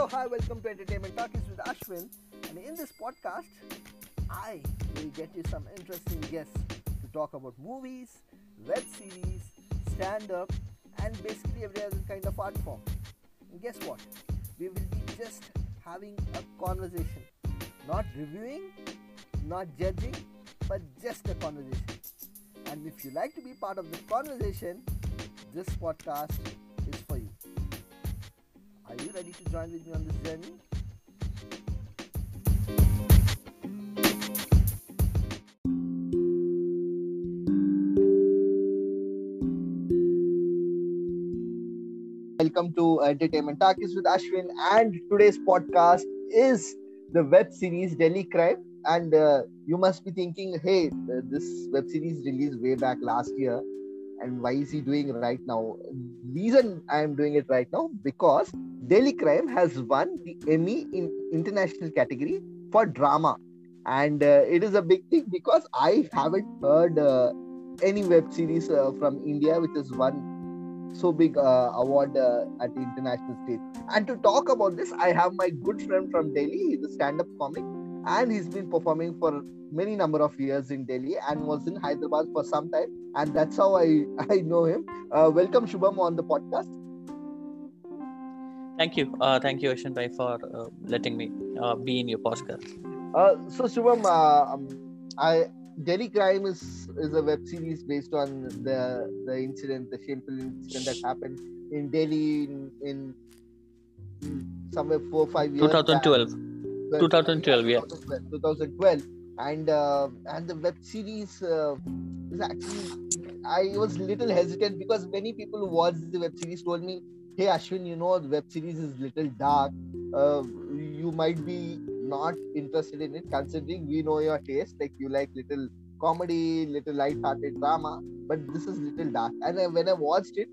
Hello, hi, welcome to Entertainment Talkies with Ashwin. And in this podcast, I will get you some interesting guests to talk about movies, web series, stand up, and basically every other kind of art form. And guess what? We will be just having a conversation, not reviewing, not judging, but just a conversation. And if you like to be part of the conversation, this podcast ready to join with me on this journey? Welcome to Entertainment Talkies with Ashwin, and today's podcast is the web series Delhi Crime. And uh, you must be thinking, hey, uh, this web series released way back last year, and why is he doing right now? Reason I am doing it right now because Delhi Crime has won the Emmy in international category for drama, and uh, it is a big thing because I haven't heard uh, any web series uh, from India which has won so big uh, award uh, at the international stage. And to talk about this, I have my good friend from Delhi. A stand-up comic, and he's been performing for many number of years in Delhi and was in Hyderabad for some time. And that's how I I know him. Uh, welcome Shubham on the podcast. Thank you, uh, thank you, Ashan Bhai, for uh, letting me uh, be in your podcast. Uh, so Shubham, uh, um, I Delhi Crime is is a web series based on the the incident, the shameful incident that happened in Delhi in, in somewhere four five years. 2012. back. 2012, yeah. 2012, and uh, and the web series uh, is actually I was little hesitant because many people who watched the web series told me, "Hey Ashwin, you know the web series is little dark. Uh, you might be not interested in it, considering we know your taste. Like you like little comedy, little light-hearted drama, but this is little dark." And I, when I watched it,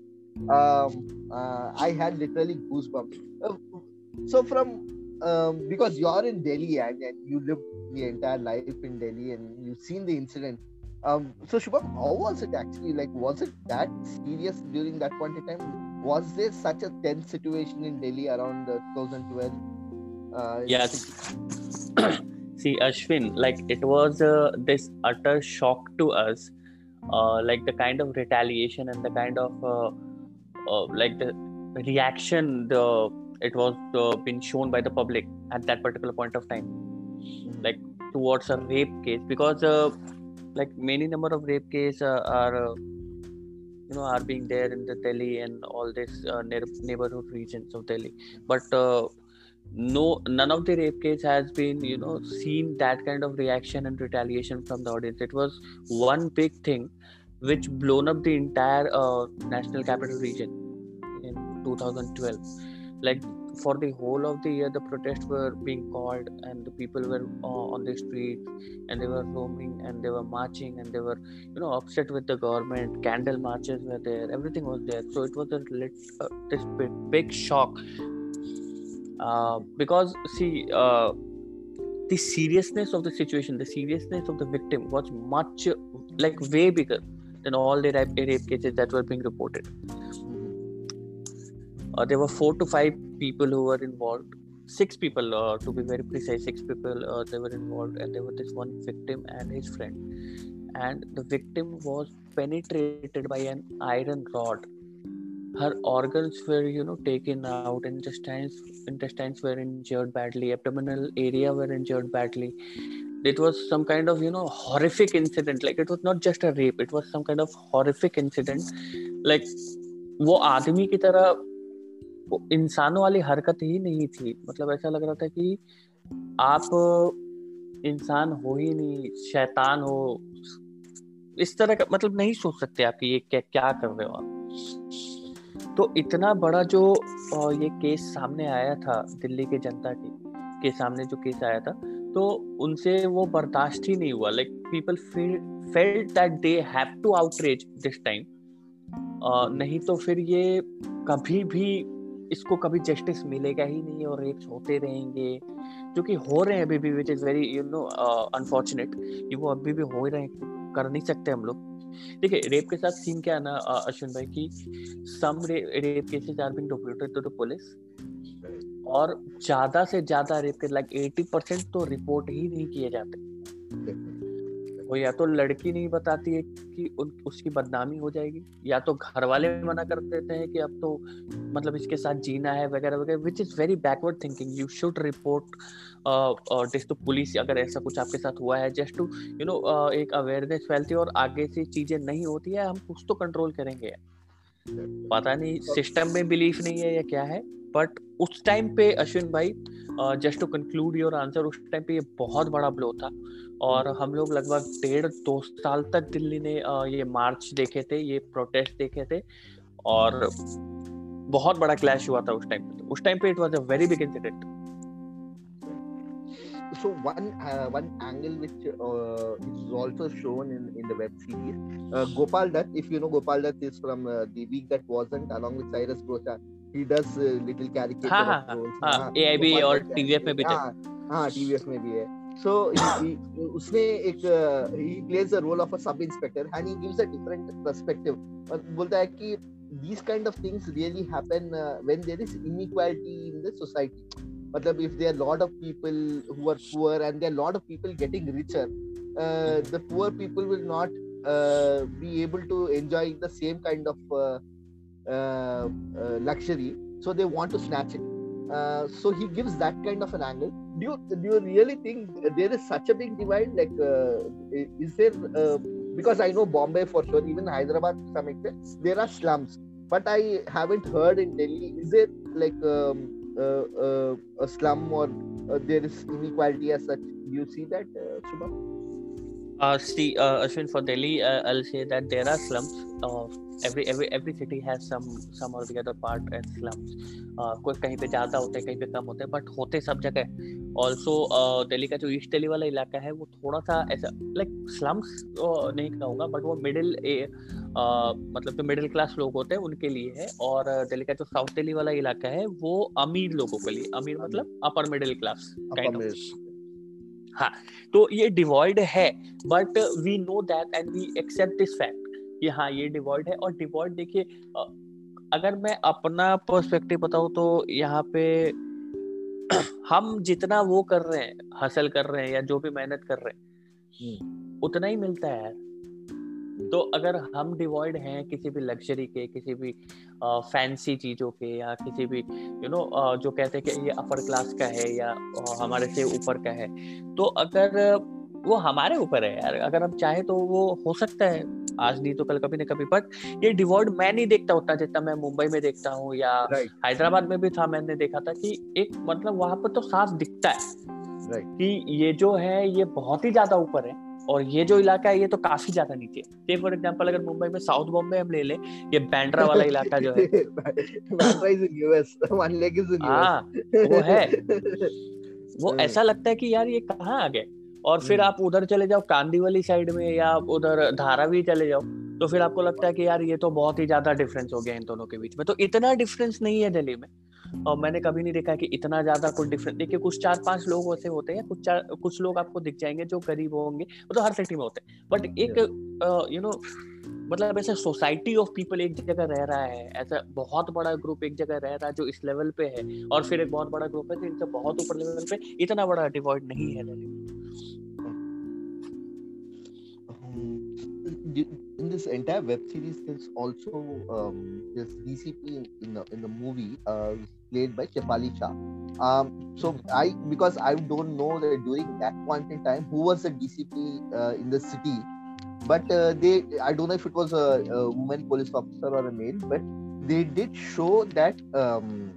um, uh, I had literally goosebumps. Uh, so from um, because you're in Delhi and, and you lived the entire life in Delhi and you've seen the incident. Um, so Shubham, how was it actually? Like, was it that serious during that point in time? Was there such a tense situation in Delhi around uh, 2012? Uh, Yes. See, Ashwin, like it was uh, this utter shock to us, uh, like the kind of retaliation and the kind of uh, uh, like the reaction the it was uh, been shown by the public at that particular point of time, like towards a rape case, because uh, like many number of rape cases uh, are. Uh, you know, are being there in the Delhi and all this uh, neigh- neighborhood regions of Delhi, but uh, no none of the rape case has been you know seen that kind of reaction and retaliation from the audience. It was one big thing which blown up the entire uh, national capital region in 2012 like for the whole of the year the protests were being called and the people were uh, on the street and they were roaming and they were marching and they were you know upset with the government. Candle marches were there. Everything was there. So it was a lit, uh, this big, big shock. Uh, because see uh, the seriousness of the situation the seriousness of the victim was much like way bigger than all the rape, rape cases that were being reported uh, there were four to five people who were involved six people uh, to be very precise six people uh, they were involved and there was this one victim and his friend and the victim was penetrated by an iron rod her organs were you know taken out intestines intestines were injured badly abdominal area were injured badly it was some kind of you know horrific incident like it was not just a rape it was some kind of horrific incident like वो आदमी की तरह वो इंसानों वाली हरकत ही नहीं थी। मतलब ऐसा लग रहा था कि आप इंसान हो ही नहीं, शैतान हो। इस तरह का मतलब नहीं सोच सकते आप कि ये क्या क्या कर रहे हो आप। तो इतना बड़ा जो ये केस सामने आया था दिल्ली के जनता की, के सामने जो केस आया था तो उनसे वो बर्दाश्त ही नहीं हुआ। Like people felt that they have to outrage this time नहीं तो फिर ये कभी भी इसको कभी जस्टिस मिलेगा ही नहीं और रेप्स होते रहेंगे। जो कि हो रहे हैं अभी भी which is very you know unfortunate कि वो अभी भी हो ही रहे हैं कर नहीं सकते हम लोग। देखिए रेप के साथ सीन क्या है ना अश्विन भाई की some re, rape cases are being reported to the police और ज़्यादा से ज़्यादा रेप के लाइक एटी परसेंट तो रिपोर्ट ही नहीं किए जाते। वो या तो लड़की नहीं बताती है कि उन, उसकी बदनामी हो जाएगी या तो घर वाले मना कर देते हैं कि अब तो मतलब इसके साथ जीना है वगैरह वगैरह which is very backward thinking you should report to police अगर ऐसा कुछ आपके साथ हुआ है जस्ट टू यू नो एक अवेयरनेस फैलती है और आगे से चीज़ें नहीं होती है हम कुछ तो कंट्रोल करेंगे। पता नहीं सिस्टम में बिलीफ नहीं है या क्या है बट उस टाइम पे अश्विन भाई just to conclude your answer उस टाइम पे ये बहुत बड़ा ब्लो था और हम लोग लगभग डेढ़ दो साल तक दिल्ली ने uh, ये मार्च देखे थे ये प्रोटेस्ट देखे थे और बहुत बड़ा क्लैश हुआ था उस टाइम पे उस टाइम पे it was a very big incident so one uh, one angle which uh, is also shown in, in the web series uh, gopal dutt if you know gopal dutt is from uh, the week that wasn't along with cyrus brocha he does uh, little caricature हाँ हाँ हाँ AIB और TVF में भी थे हाँ TVF में भी है so he, he, उसने एक he plays the role of a sub inspector and he gives a different perspective और बोलता है कि these kind of things really happen uh, when there is inequality in the society मतलब if there are lot of people who are poor and there are lot of people getting richer uh, the poor people will not uh, be able to enjoy the same kind of uh, uh, uh, luxury so they want to snatch it. Uh, so he gives that kind of an angle. Do you do you really think there is such a big divide? Like is there because i know bombay for sure even hyderabad to some extent there are slums. But i haven't heard in delhi is there like um, uh, uh, a slum or uh, there is inequality as such? Do you see that uh? Uh, see, uh, Ashwin, for Delhi, uh, I'll say that there are slums. Uh, every every every city has some some or the other part as slums. Uh, कोई कहीं पे ज़्यादा होते हैं कहीं पे कम होते हैं बट होते सब जगह ऑल्सो दिल्ली का जो ईस्ट दिल्ली वाला इलाका है वो थोड़ा सा ऐसा लाइक स्लम्स नहीं कहूँगा बट वो मिडिल मतलब जो मिडिल क्लास लोग होते हैं उनके लिए है और दिल्ली का जो साउथ दिल्ली वाला इलाका है वो अमीर लोगों के लिए अमीर मतलब upper middle class kind of हाँ तो ये डिवॉइड है but we know that and we accept this fact कि हाँ ये डिवॉइड है और डिवॉइड देखिए अगर मैं अपना पर्सपेक्टिव बताऊँ तो यहाँ पे हम जितना वो कर रहे हैं हासिल कर रहे हैं या जो भी मेहनत कर रहे हैं हम्म। उतना ही मिलता है यार तो अगर हम डिवॉइड हैं किसी भी लग्जरी के किसी भी फैंसी चीज़ों के या किसी भी यू you नो know, जो कहते हैं कि ये अपर क्लास का है या हमारे से ऊपर का है तो अगर वो हमारे ऊपर है यार अगर हम चाहे तो वो हो सकता है। आज नहीं तो कल कभी ना कभी बट ये डिवॉर्ड मैं नहीं देखता उतना जितना मैं मुंबई में देखता हूँ या हैदराबाद में भी था मैंने देखा था कि एक मतलब वहाँ पर तो साफ़ दिखता है कि ये जो है ये बहुत ही ज़्यादा ऊपर है। और ये जो इलाका है ये तो काफ़ी ज़्यादा नीचे है। फॉर एग्जांपल अगर मुंबई में साउथ बॉम्बे हम ले लें ये बैंड्रा वाला इलाका जो है। हाँ वो है। वो ऐसा लगता है कि यार ये कहाँ आ गए? और फिर हम्म। आप उधर चले जाओ कांदी वाली साइड में या उधर धारावी चले जाओ तो फिर आपको लगता है कि यार ये तो बहुत ही ज़्यादा डिफरेंस हो गया इन दोनों के बीच में। तो इतना डिफरेंस नहीं है दिल्ली में। और मैंने कभी नहीं देखा कि इतना ज़्यादा कुछ डिफरेंस देखिए कुछ चार पाँच लोग ऐसे होते हैं कुछ चार कुछ लोग आपको दिख जाएँगे जो गरीब होंगे वो तो हर सिटी में होते हैं। बट एक यू नो मतलब ऐसे सोसाइटी ऑफ़ पीपल एक जगह रह रहा है ऐसा बहुत बड़ा ग्रुप एक जगह रह रहा है जो इस लेवल पे है और फिर एक बहुत बड़ा ग्रुप है जिनसे बहुत ऊपर लेवल पे इतना बड़ा डिवॉइड नहीं है। In this entire web series there's also um, this dcp in the in the movie uh, played by Shefali Shah. Um, so I because I don't know that during that point in time who was the DCP uh, in the city, but uh, they I don't know if it was a, a, woman police officer or a male, but they did show that um,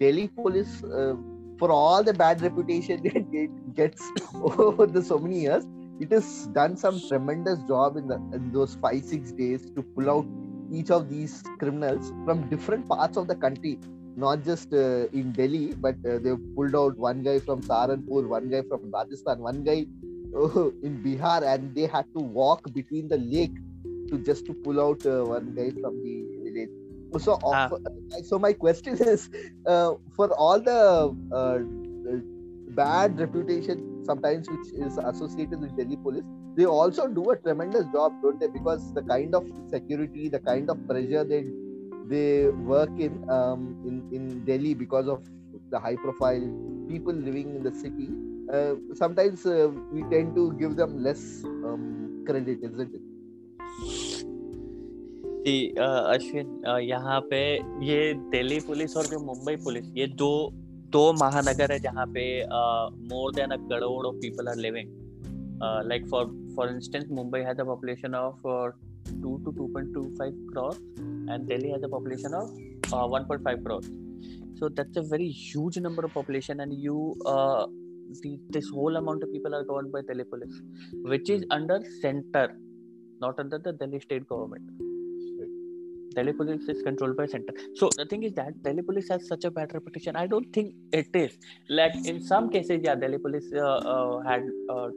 Delhi police. Uh, for all the bad reputation it gets over the so many years, it has done some tremendous job in, the, in those five six days to pull out each of these criminals from different parts of the country not just uh, in Delhi, but uh, they pulled out one guy from Saharanpur, one guy from Rajasthan, one guy uh, in Bihar, and they had to walk between the lake to just to pull out uh, one guy from the village. So, ah. so my question is, uh, for all the uh, bad reputation sometimes which is associated with Delhi police, they also do a tremendous job, don't they? Because the kind of security, the kind of pressure they they work in um, in in Delhi because of the high profile people living in the city uh, sometimes uh, we tend to give them less um, credit isn't it जी अश्विन यहाँ पे ये Delhi police और जो Mumbai police ये दो दो महानगर है जहाँ पे more than a crore of people are living like for for instance Mumbai has population of two two two point two five cross and Delhi has population of one point five cross so that's a very huge number of population and you this whole amount of people are govern by Delhi police which is under centre not under the Delhi state government Delhi police is controlled by center. So the thing is that Delhi police has such a bad reputation. I don't think it is. Like in some cases, yeah, Delhi police uh, uh, had uh,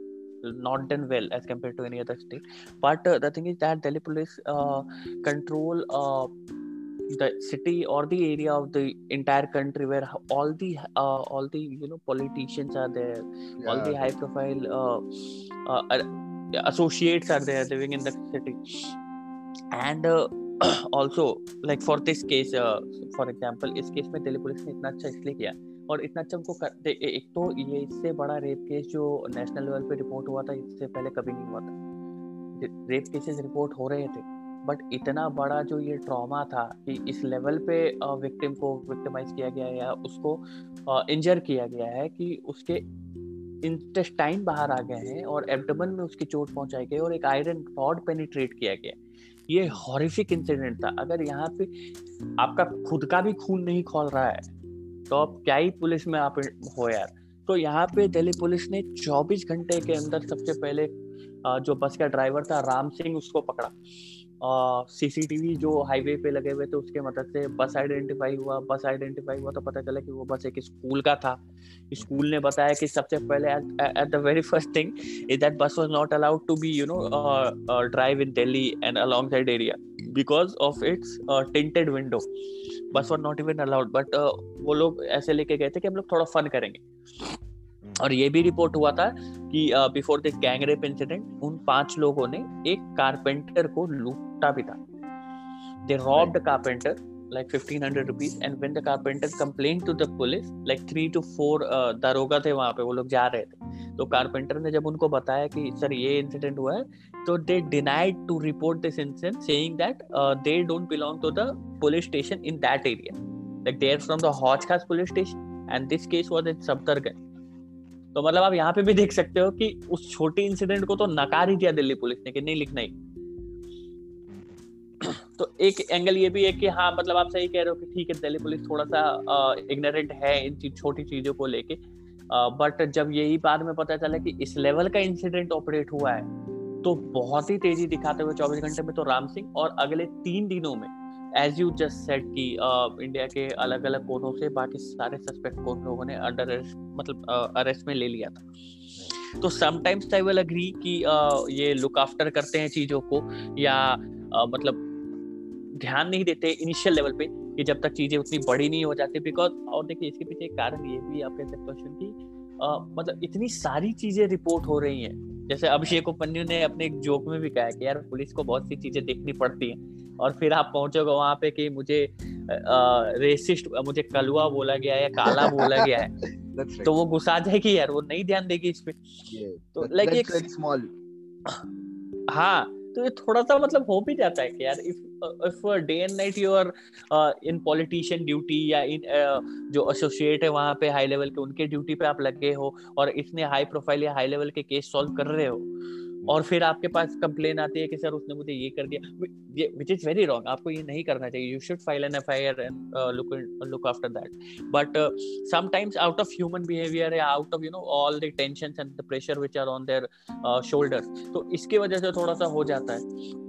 not done well as compared to any other state. But uh, the thing is that Delhi police uh, control uh, the city or the area of the entire country where all the all the you know politicians are there, yeah. all the high profile associates are there living in the city, and also like for this case for example इस case में Delhi police ने इतना अच्छा इसलिए किया और इतना अच्छा उनको कर एक तो ये इससे बड़ा रेप केस जो नेशनल लेवल पे रिपोर्ट हुआ था, इससे पहले कभी नहीं हुआ था। रेप केसेस रिपोर्ट हो रहे थे बट इतना बड़ा जो ये ट्रॉमा था कि इस लेवल पे विक्टिम को विक्टिमाइज किया गया या उसको इंजर किया गया है कि उसके इंटेस्टाइन बाहर आ गए हैं और एब्डमन में उसकी चोट पहुंचाई गई और एक आयरन रॉड पेनिट्रेट किया गया। ये हॉरिफिक इंसिडेंट था। अगर यहाँ पे आपका खुद का भी खून नहीं खोल रहा है तो आप क्या ही पुलिस में आप हो यार। तो यहाँ पे दिल्ली पुलिस ने 24 घंटे के अंदर सबसे पहले जो बस का ड्राइवर था, राम सिंह, उसको पकड़ा। सीसीटीवी जो हाईवे पे लगे हुए थे, उसके मदद से बस आइडेंटिफाई हुआ बस आइडेंटिफाई हुआ तो पता चला कि वो बस एक स्कूल का था स्कूल ने बताया कि सबसे पहले at the very first thing is that bus was not allowed to be you know drive in Delhi and along side area because of its tinted window bus was not even allowed but वो लोग ऐसे लेके गए थे कि हम लोग थोड़ा फन करेंगे। और ये भी रिपोर्ट हुआ था कि before this gang rape incident उन पाँच लोगों ने एक कारपेंटर को लूटा भी था। They robbed carpenter like 1500 rupees and when the carpenter complained to the police like three two four दारोगा थे वहाँ पे वो लोग जा रहे थे। तो कारपेंटर ने जब उनको बताया कि सर ये इंसिडेंट हुआ है तो they denied to report this incident saying that they don't belong to the police station in that area like they are from the Hauz Khas police station and this case was in Safdarjung तो मतलब आप यहाँ पे भी देख सकते हो कि उस छोटी इंसिडेंट को तो नकार ही दिया दिल्ली पुलिस ने कि नहीं लिखना ही। तो एक एंगल ये भी है कि हाँ मतलब आप सही कह रहे हो कि ठीक है, दिल्ली पुलिस थोड़ा सा इग्नोरेंट है इन चीज़ छोटी चीज़ों को लेके। बट जब यही बाद में पता चला कि इस लेवल का इंसिडेंट ऑपरेट हुआ है तो बहुत ही तेज़ी दिखाते हुए चौबीस घंटे में तो राम सिंह और अगले तीन दिनों में एज यू जस्ट सेट कि इंडिया के अलग अलग कोनों से बाकी सारे सस्पेक्ट को लोगों ने अंडर मतलब अरेस्ट में ले लिया था। तो समटाइम्स आई विल अग्री कि ये लुक आफ्टर करते हैं चीज़ों को या मतलब ध्यान नहीं देते इनिशियल लेवल पे कि जब तक चीज़ें उतनी बड़ी नहीं हो जाती। बिकॉज़ और देखिए इसके पीछे एक कारण ये भी आप कह सकते हो कि मतलब इतनी सारी चीज़ें रिपोर्ट हो रही हैं। जैसे अभिषेक उपन्यु ने अपने एक जोक में भी कहा कि यार, पुलिस को बहुत सी चीज़ें देखनी पड़ती हैं। और फिर आप पहुंचोगे वहाँ पे कि मुझे रेसिस्ट मुझे कलुआ बोला गया है काला बोला गया है right. तो वो गुस्सा जाएगी यार वो नहीं ध्यान देगी इस पे yeah. तो लाइक एक स्मॉल हाँ तो ये थोड़ा सा मतलब हो भी जाता है कि यार if if day and night you are in politician duty या इन uh, जो एसोसिएट है वहाँ पे हाई लेवल के उनके ड्यूटी पे आप लगे हो और इतने हाई प्रोफ़ाइल या हाई लेवल के केस सॉल्व कर रहे हो और फिर आपके पास कंप्लेन आती है कि सर उसने मुझे ये कर दिया। विच इज़ वेरी रॉन्ग आपको ये नहीं करना चाहिए। You should file an F I R and look after that but sometimes out of human behaviour या out of you know all the tension and the pressure which are on their shoulder तो इसकी वजह से थोड़ा सा हो जाता है।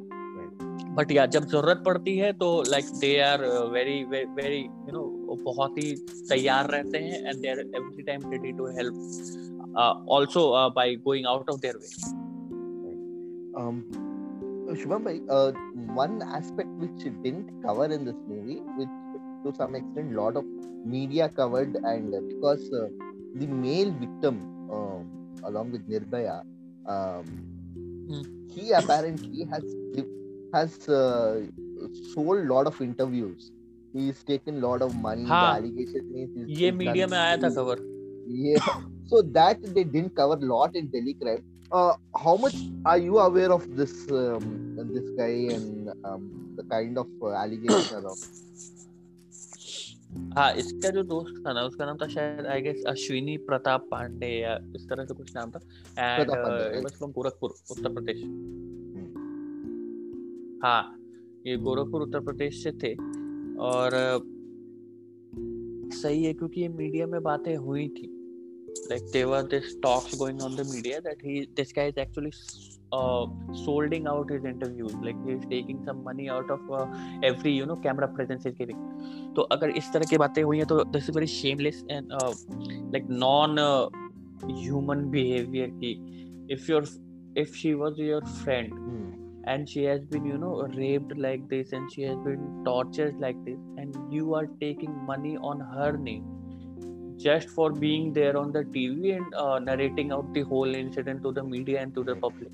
बट या जब ज़रूरत पड़ती है तो like they are very very you know बहुत ही तैयार रहते हैं and they are every time ready to help also by going out of their way Um, Shubham bhai, uh, one aspect which didn't cover in this movie, which to some extent lot of media covered, and because uh, the male victim, uh, along with Nirbhaya, um, hmm. he apparently has has uh, sold lot of interviews he's taken lot of money हाँ, the allegation is he's- ये he's media done में आया था things. खबर yeah so that they didn't cover lot in delhi crime uh, how much are you aware of this um, this guy and um, the kind of uh, allegation around हाँ इसका जो दोस्त था ना उसका नाम था शायद आई गेस अश्विनी प्रताप पांडे या इस तरह से कुछ नाम था। And from Gorakhpur Uttar Pradesh. हाँ ये गोरखपुर उत्तर प्रदेश से थे। और सही है क्योंकि ये मीडिया में बातें हुई थी। Like there were this talks going on the media that he this guy is actually uh, solding out his interviews like he is taking some money out of uh, every you know camera presence he's giving तो अगर इस तरह की बातें हुई हैं तो this is very shameless and like non human behaviour की if your if she was your friend Hmm. and she has been you know raped like this and she has been tortured like this and you are taking money on her name just for being there on the TV and uh, narrating out the whole incident to the media and to the public.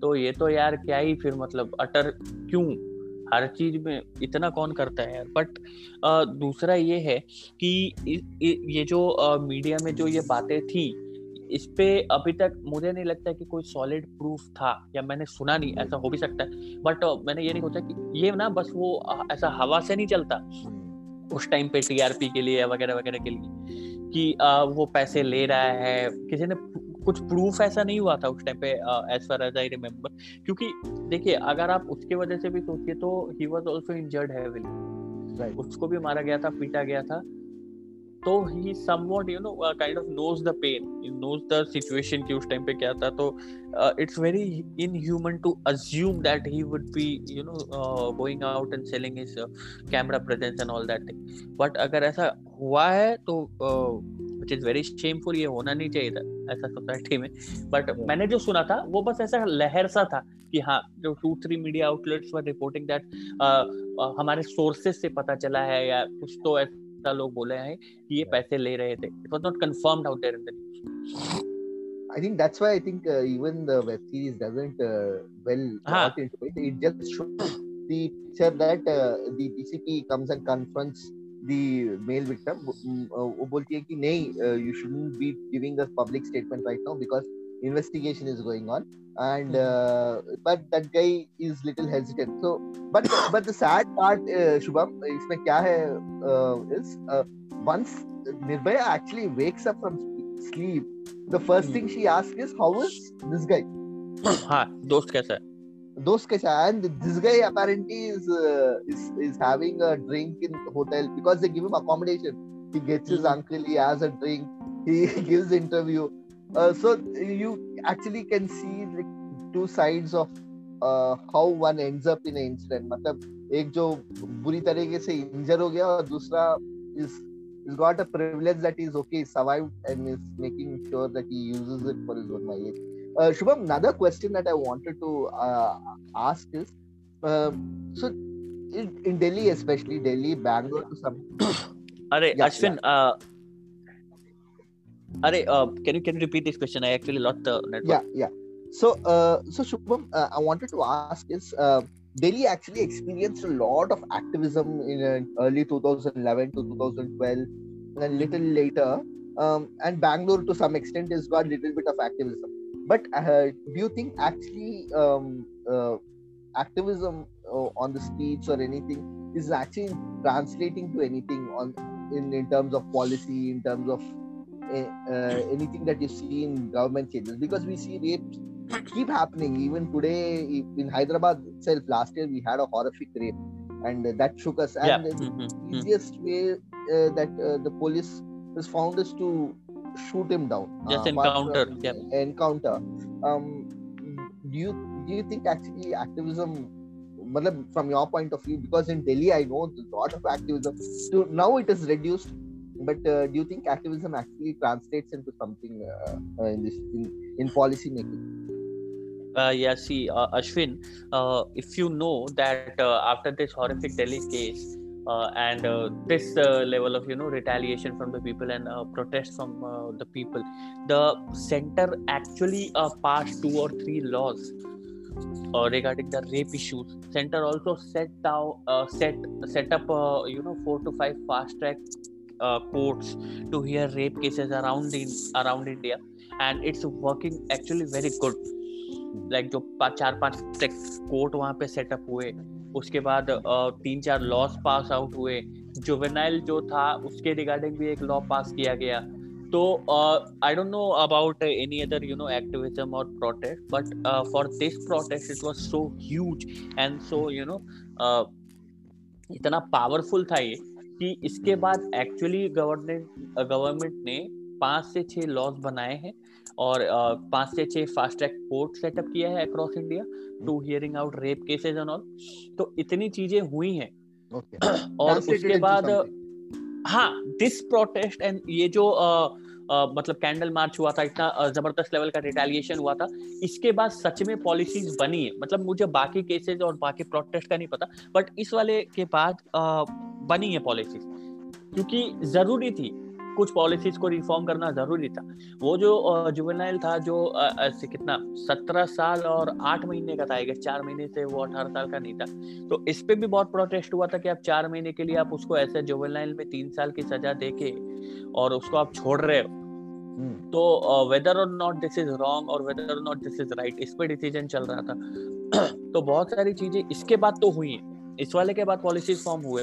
तो ये तो यार क्या ही फिर मतलब अटर क्यों? हर चीज़ में इतना कौन करता है यार? बट दूसरा ये है कि ये जो मीडिया में जो ये बातें थी इस पे अभी तक मुझे नहीं लगता कि कोई सॉलिड प्रूफ था या मैंने सुना नहीं ऐसा हो भी सकता है। बट मैंने ये नहीं सोचा कि ये ना बस वो ऐसा हवा से नहीं चलता Hmm. उस टाइम पे टीआरपी के लिए वगैरह वगैरह के लिए। कि आ, वो पैसे ले रहा है। किसी ने कुछ प्रूफ ऐसा नहीं हुआ था उस टाइम पे as far as I remember क्योंकि देखिए अगर आप उसके वजह से भी सोचिए तो ही वॉज़ ऑल्सो इंजर्ड है. उसको भी मारा गया था पीटा गया था। तो he somewhat you know kind of knows the pain knows the situation कि उस टाइम पे क्या था तो it's very inhuman to assume that he would be you know going out and selling his camera presence and all that thing but अगर ऐसा हुआ है तो विच इज़ वेरी शेमफुल ये होना नहीं चाहिए था ऐसा सोसाइटी में. बट. मैंने जो सुना था वो बस ऐसा लहर सा था कि हाँ जो two three media outlets were reporting that हमारे सोर्सेस से पता चला है या कुछ तो ऐसा लोग बोले हैं कि ये पैसे ले रहे थे it was not confirmed out there in the I think that's why I think uh, even the web series doesn't uh, well हाँ. got into it. It just shows the picture that uh, the DCP comes and confronts the male victim. Mm, uh, वो बोलती है कि नहीं uh, you shouldn't be giving a public statement right now because investigation is going on and uh, but that guy is little hesitant so but but the sad part uh, shubham इसमें क्या है uh, is uh, once Nirbhaya actually wakes up from sleep the first Hmm. thing she asks is how is this guy हाँ दोस्त कैसा है दोस्त कैसा है and this guy apparently is uh, is is having a drink in hotel because they give him accommodation he gets his Hmm. uncle he has a drink he gives interview Uh, so you actually can see the two sides of uh, how one ends up in an incident मतलब एक जो बुरी तरीके से इंजर हो गया और दूसरा is he's got a privilege that he's okay survived and is making sure that he uses it for his own mileage uh, Shubham, another question that I wanted to uh, ask is um, so in, in Delhi, especially Delhi, Bangalore, to some अरे Yeah, Are, uh, can you can you repeat this question? I actually lost the network. Yeah, yeah. So, uh, so Shubham, uh, I wanted to ask is uh, Delhi actually experienced a lot of activism in uh, early 2011 to 2012, and a little later, um, and Bangalore to some extent has got a little bit of activism. But uh, do you think actually um, uh, activism on the streets or anything is actually translating to anything on in, in terms of policy, in terms of uh, uh, anything that you see in government changes? Because we see rapes keep happening. Even today in hyderabad itself last year we had a horrific rape and that shook us. Yeah. And the Mhm, mhm. easiest way uh, that uh, the police has found is to shoot him down. Just uh, encounter, from yeah. encounter. Um do you do you think actually activism from your point of view because in delhi i know there's a lot of activism. So now it is reduced but uh, do you think activism actually translates into something uh, uh, in this in, in policy making? Uh, yeah, see, uh, Ashwin, uh, if you know that uh, after this horrific Delhi case uh, and this level of you know retaliation from the people and protest from the people, the center actually passed two or three laws uh, regarding the rape issues center also set down uh, set set up uh, you know four to five fast track uh, courts to hear rape cases around in around india. And it's working actually very good. Like जो चार पाँच court वहाँ पे setup हुए। उसके बाद तीन चार लॉस पास आउट हुए। जुवेनाइल जो था उसके रिगार्डिंग भी एक लॉ पास किया गया। तो I don't know about any other you know activism और protest but for this protest it was so huge and so you know इतना पावरफुल था ये। कि इसके बाद एक्चुअली गवर्नमेंट गवर्नमेंट ने पाँच से छह लॉज बनाए हैं और पाँच से छह फास्ट ट्रैक कोर्ट सेटअप किया है across India to hearing out rape cases and all तो इतनी चीज़ें हुई हैं। Okay. और उसके बाद हाँ दिस प्रोटेस्ट एंड ये जो uh, uh, मतलब कैंडल मार्च हुआ था इतना ज़बरदस्त लेवल का रिटेलिएशन हुआ था इसके बाद सच में पॉलिसीज़ बनी है। मतलब मुझे बाकी केसेस और बाकी प्रोटेस्ट का नहीं पता बट इस वाले के बाद uh, बनी है पॉलिसीज़ क्योंकि ज़रूरी थी कुछ पॉलिसीज़ को रिफॉर्म करना ज़रूरी था। वो जो जुवेनाइल था जो ऐसे कितना सत्रह साल और आठ महीने का था चार महीने से वो अठारह साल का नहीं था। तो इस पे भी बहुत प्रोटेस्ट हुआ था कि आप चार महीने के लिए आप उसको ऐसे जुवेनाइल में तीन साल की सजा देके और उसको आप छोड़ रहे हो। हम्म। तो whether or not this is wrong or whether or not this is right इस पे डिसीज़न चल रहा था। तो बहुत सारी चीज़ें इसके बाद तो हुई है। इस वाले के बाद पॉलिसीज़ फॉर्म हुए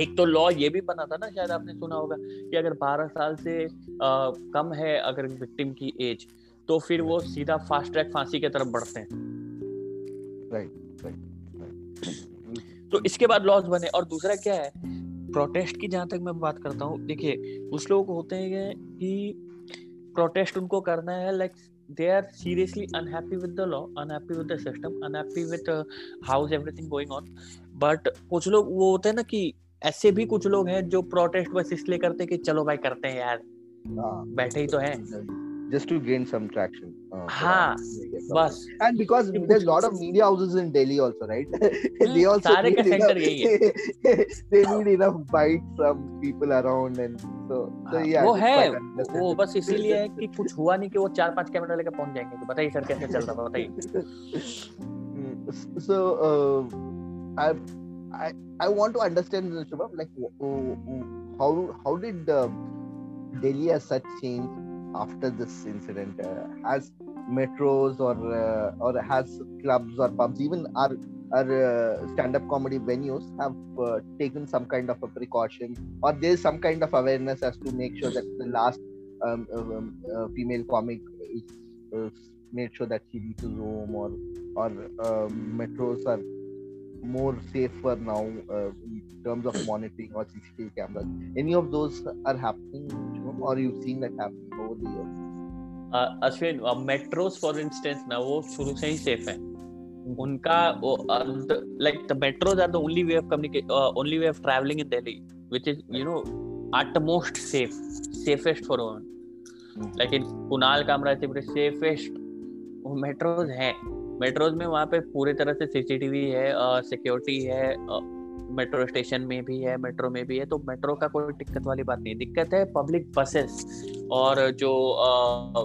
एक तो लॉ ये भी बना था ना शायद आपने सुना होगा कि अगर 12 साल से आ, कम है अगर विक्टिम की एज तो फिर वो सीधा फास्ट ट्रैक फांसी की तरफ़ बढ़ते हैं। राइट राइट तो इसके बाद लॉज बने। और दूसरा क्या है? प्रोटेस्ट की जहाँ तक मैं बात करता हूँ देखिए कुछ लोग होते हैं कि प्रोटेस्ट उनको करना है like they are seriously unhappy with the law unhappy with the system unhappy with uh, how's everything going on. But कुछ लोग वो होते हैं ना कि ऐसे भी कुछ लोग हैं जो प्रोटेस्ट बस इसलिए करते कि चलो भाई करते हैं यार बैठे ही तो हैं just to gain some traction. Uh, हाँ, बस. And because there's a lot of media houses in Delhi also, right? they also सारे का सेंटर यही है. they need enough bites from people around and so. so yeah. वो है, वो बस इसीलिए है कि कुछ हुआ नहीं कि वो चार पाँच कैमरा लेकर पहुँच जाएँगे. तो बताइए सर कैसे चल रहा था बताइए. so. Uh, I I I want to understand Shubham, like how how did uh, Delhi as such change after this incident? Uh, has metros or uh, or has clubs or pubs even our our uh, stand-up comedy venues have uh, taken some kind of a precaution or there is some kind of awareness as to make sure that the last um, um, uh, female comic is made sure that she reaches home or or um, metros are more safer now uh, in terms of monitoring or CCTV cameras. Any of those are happening, you know, or you've seen that happening over the years? Uh, uh, metros for instance, now वो शुरू से ही safe हैं. उनका like the metros are the only way of communication, uh, only way of traveling in Delhi, which is you know at the most safe, safest for one. Mm-hmm. Like in Kunal Kamra, safest metros हैं. Metros में वहाँ पे पूरी तरह से CCTV है security है metro station में भी है मेट्रो में भी है तो मेट्रो का कोई दिक्कत वाली बात नहीं दिक्कत है पब्लिक बसेस और जो आ,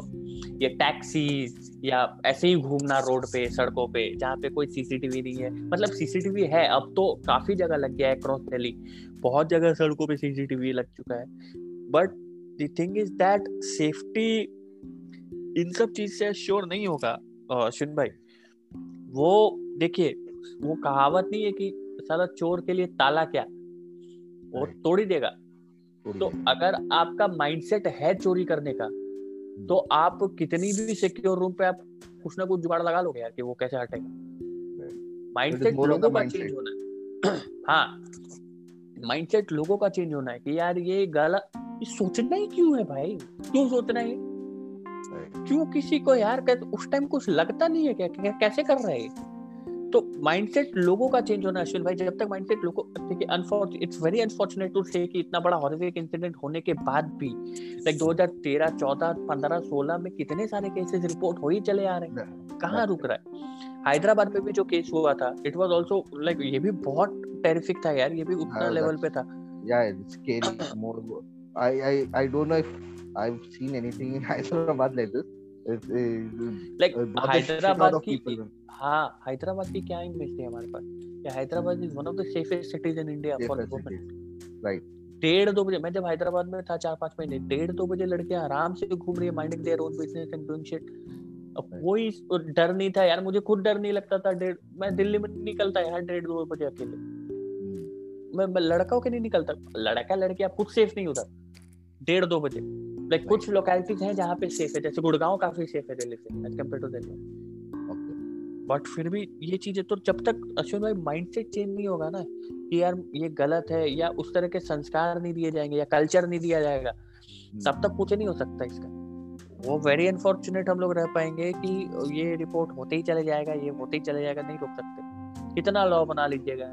ये टैक्सी या ऐसे ही घूमना रोड पे सड़कों पे जहाँ पे कोई सीसीटीवी नहीं है। मतलब सीसीटीवी है अब तो काफ़ी जगह लग गया है क्रॉस दिल्ली बहुत जगह सड़कों पे सीसीटीवी लग चुका है। But the thing is that safety in सब चीज़ से श्योर नहीं होगा अश्विन भाई। वो देखिए वो कहावत नहीं है कि साला चोर के लिए ताला क्या? वो तोड़ी देगा। तो अगर आपका माइंडसेट है चोरी करने का हम्म। तो आप कितनी भी सिक्योर रूम पे आप कुछ ना कुछ जुगाड़ लगा लोगे यार कि वो कैसे हटेगा। माइंडसेट लोगों का चेंज होना है। हाँ। माइंडसेट लोगों का चेंज होना है कि यार ये गलत सोचना ही क्यों है भाई? क्यों सोचना है क्यों किसी को यार? उस टाइम कुछ लगता नहीं है क्या, क्या कैसे कर रहे हैं? तो माइंडसेट लोगों का चेंज होना अश्विन भाई जब तक माइंडसेट लोगों देखिए it's very unfortunate to say कि इतना बड़ा हॉरिफिक इंसिडेंट होने के बाद भी लाइक 2013 14 15 16 में कितने सारे केसेस रिपोर्ट हो ही चले आ रहे हैं। कहाँ रुक रहा है? हैदराबाद में भी जो केस हुआ था इट वाज आल्सो लाइक ये भी बहुत टेरिफिक था यार ये भी उतना लेवल पे था। या scary more I I I don't know if I've seen anything in Hyderabad like this. like uh, Hyderabad की हाँ हैदराबाद की क्या इमेज थी हमारे पास? Hyderabad is one of the safest cities in India for right डेढ़ दो बजे मैं जब हैदराबाद में था चार पाँच महीने डेढ़ दो बजे लड़कियाँ आराम से घूम रही है minding their own business and doing shit कोई डर नहीं था यार मुझे खुद डर नहीं लगता था डेढ़ मैं दिल्ली में निकलता यार डेढ़ दो बजे अकेले। मैं, मैं लड़का के नहीं निकलता लड़का लड़की आप खुद सेफ़ नहीं होता। डेढ़ दो बजे। लाइक कुछ लोकेलिटीज हैं जहाँ पे सेफ़ है जैसे गुड़गांव काफ़ी सेफ़ है दिल्ली से as compare to Delhi. But फिर भी ये चीज़ें तो जब तक अश्विन भाई माइंडसेट चेंज नहीं होगा ना कि यार ये गलत है या उस तरह के संस्कार नहीं दिए जाएँगे या कल्चर नहीं दिया जाएगा तब तक कुछ नहीं हो सकता इसका। वो वेरी अनफॉर्चुनेट हम लोग रह पाएँगे कि ये रिपोर्ट होते ही चले जाएगा ये होते ही चले जाएगा नहीं रोक सकते। कितना लॉ बना लीजिएगा।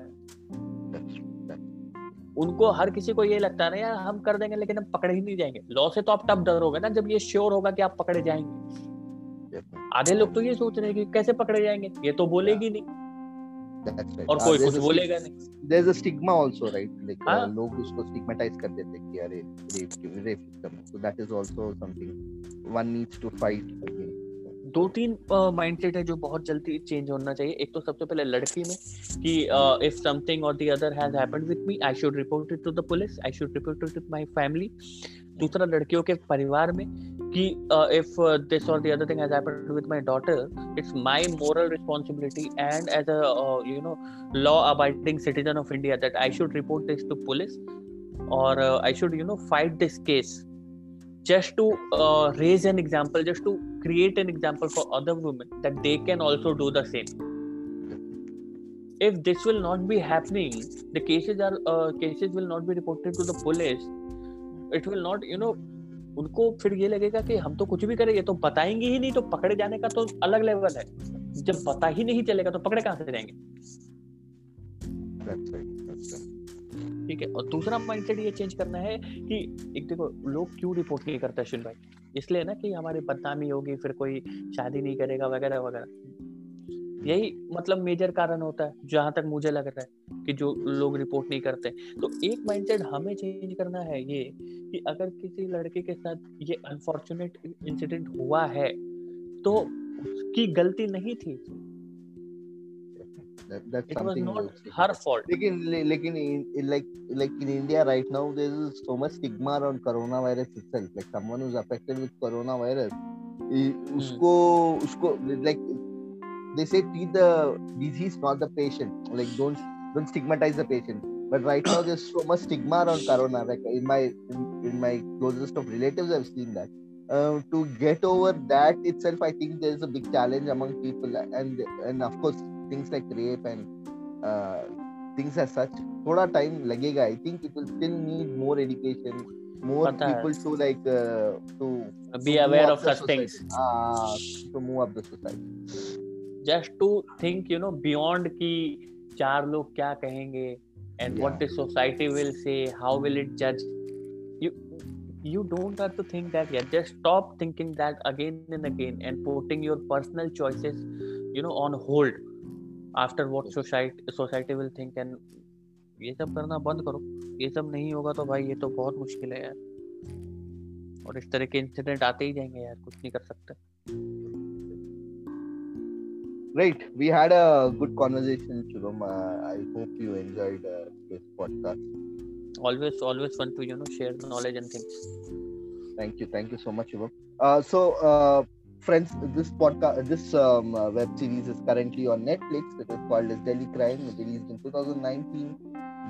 उनको हर किसी को ये लगता है ना यार हम कर देंगे लेकिन हम पकड़े ही नहीं जाएँगे। लॉ से तो आप तब डरोगे ना जब ये श्योर होगा कि आप पकड़े जाएँगे। आधे लोग तो ये सोच रहे हैं कि कैसे पकड़े जाएँगे? ये तो बोलेगी नहीं। Right. और कोई कुछ बोलेगा नहीं। लोग उसको कर देते हैं कि अरे दो तीन माइंडसेट है जो बहुत जल्दी चेंज होना चाहिए। एक तो सबसे पहले लड़की में कि if something or the other has happened with me I should report it to the police I should report it to my family दूसरा लड़कियों के परिवार में कि if this or the other thing has happened with my daughter it's my moral responsibility and as a you know law abiding citizen of India that I should report this to police और I should you know fight this case just to uh, raise an example just to create an example for other women that they can also do the same if this will not be happening the cases are uh, cases will not be reported to the police it will not you know उनको फिर ये लगेगा कि हम तो कुछ भी करें ये तो बताएँगे ही नहीं तो पकड़े जाने का तो अलग लेवल है जब पता ही नहीं चलेगा तो पकड़े कहाँ से जाएँगे ठीक है? और दूसरा माइंडसेट ये चेंज करना है कि एक देखो, लोग क्यों रिपोर्ट नहीं करते अश्विन भाई? इसलिए ना कि हमारी बदनामी होगी, फिर कोई शादी नहीं करेगा, वगैरह वगैरह। यही मतलब मेजर कारण होता है, जहाँ तक मुझे लग रहा है कि जो लोग रिपोर्ट नहीं करते। तो एक माइंडसेट हमें चेंज करना है ये कि अगर किसी लड़के के साथ ये अनफॉर्चुनेट इंसिडेंट हुआ है तो उसकी गलती नहीं थी। that that's it something was not her fault. Lekin, lekin like like in india right now there is so much stigma around coronavirus itself. Like someone who's affected with coronavirus hmm. usko usko like they say treat the disease not the patient. Like don't don't stigmatize the patient. But right now there's so much stigma around corona. Like in my in, in my closest of relatives i've seen that. Um, to get over that itself i think there's a big challenge among people. And and of course things like rape and uh, things as such thoda time lagega i think it will still need more education more है। people to like uh, to be to aware of such things society. Ah, to move up the society just to think you know beyond कि चार लोग क्या कहेंगे and yeah. what the society will say how will it judge you you don't have to think that yet just stop thinking that again and again and putting your personal choices you know on hold after what society society will think and ये सब करना बंद करो ये सब नहीं होगा तो भाई ये तो बहुत मुश्किल है यार और इस तरह के इंसिडेंट आते ही जाएँगे यार कुछ नहीं कर सकते right we had a good conversation Shubham. Uh, i hope you enjoyed uh, this podcast always always fun to you know share knowledge and things Thank you, thank you so much, Shubham. Uh, so, uh, friends, this podcast, this um, uh, web series is currently on Netflix. It is called as Delhi Crime, released in 2019,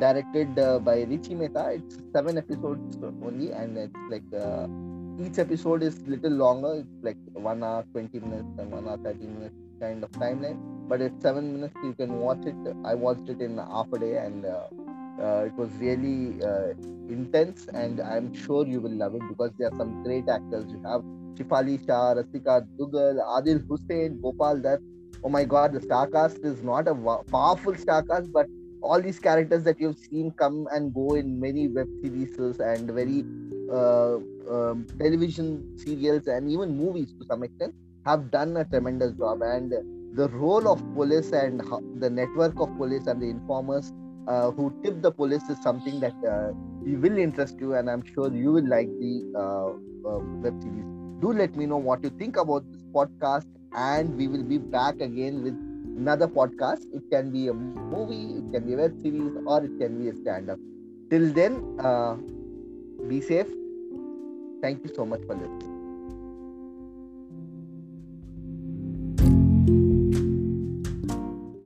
directed uh, by Richie Mehta. It's seven episodes only, and it's like uh, each episode is little longer. It's like one hour, 20 minutes, and one hour, 30 minutes kind of timeline. But it's seven minutes. You can watch it. I watched it in half a day, and uh, uh, it was really uh, intense and i'm sure you will love it because there are some great actors you have shifali shah rasika dugal adil hussain gopal dutt. Oh my god the star cast is not a powerful star cast but all these characters that you've seen come and go in many web series and very uh, um, television serials and even movies to some extent have done a tremendous job. And the role of police and the network of police and the informers uh, who tip the police is something that uh, will interest you and i'm sure you will like the uh, uh, web series do let me know what you think about this podcast and we will be back again with another podcast. It can be a movie, it can be a web series, or it can be a stand up. Till then, uh, be safe. Thank you so much for listening.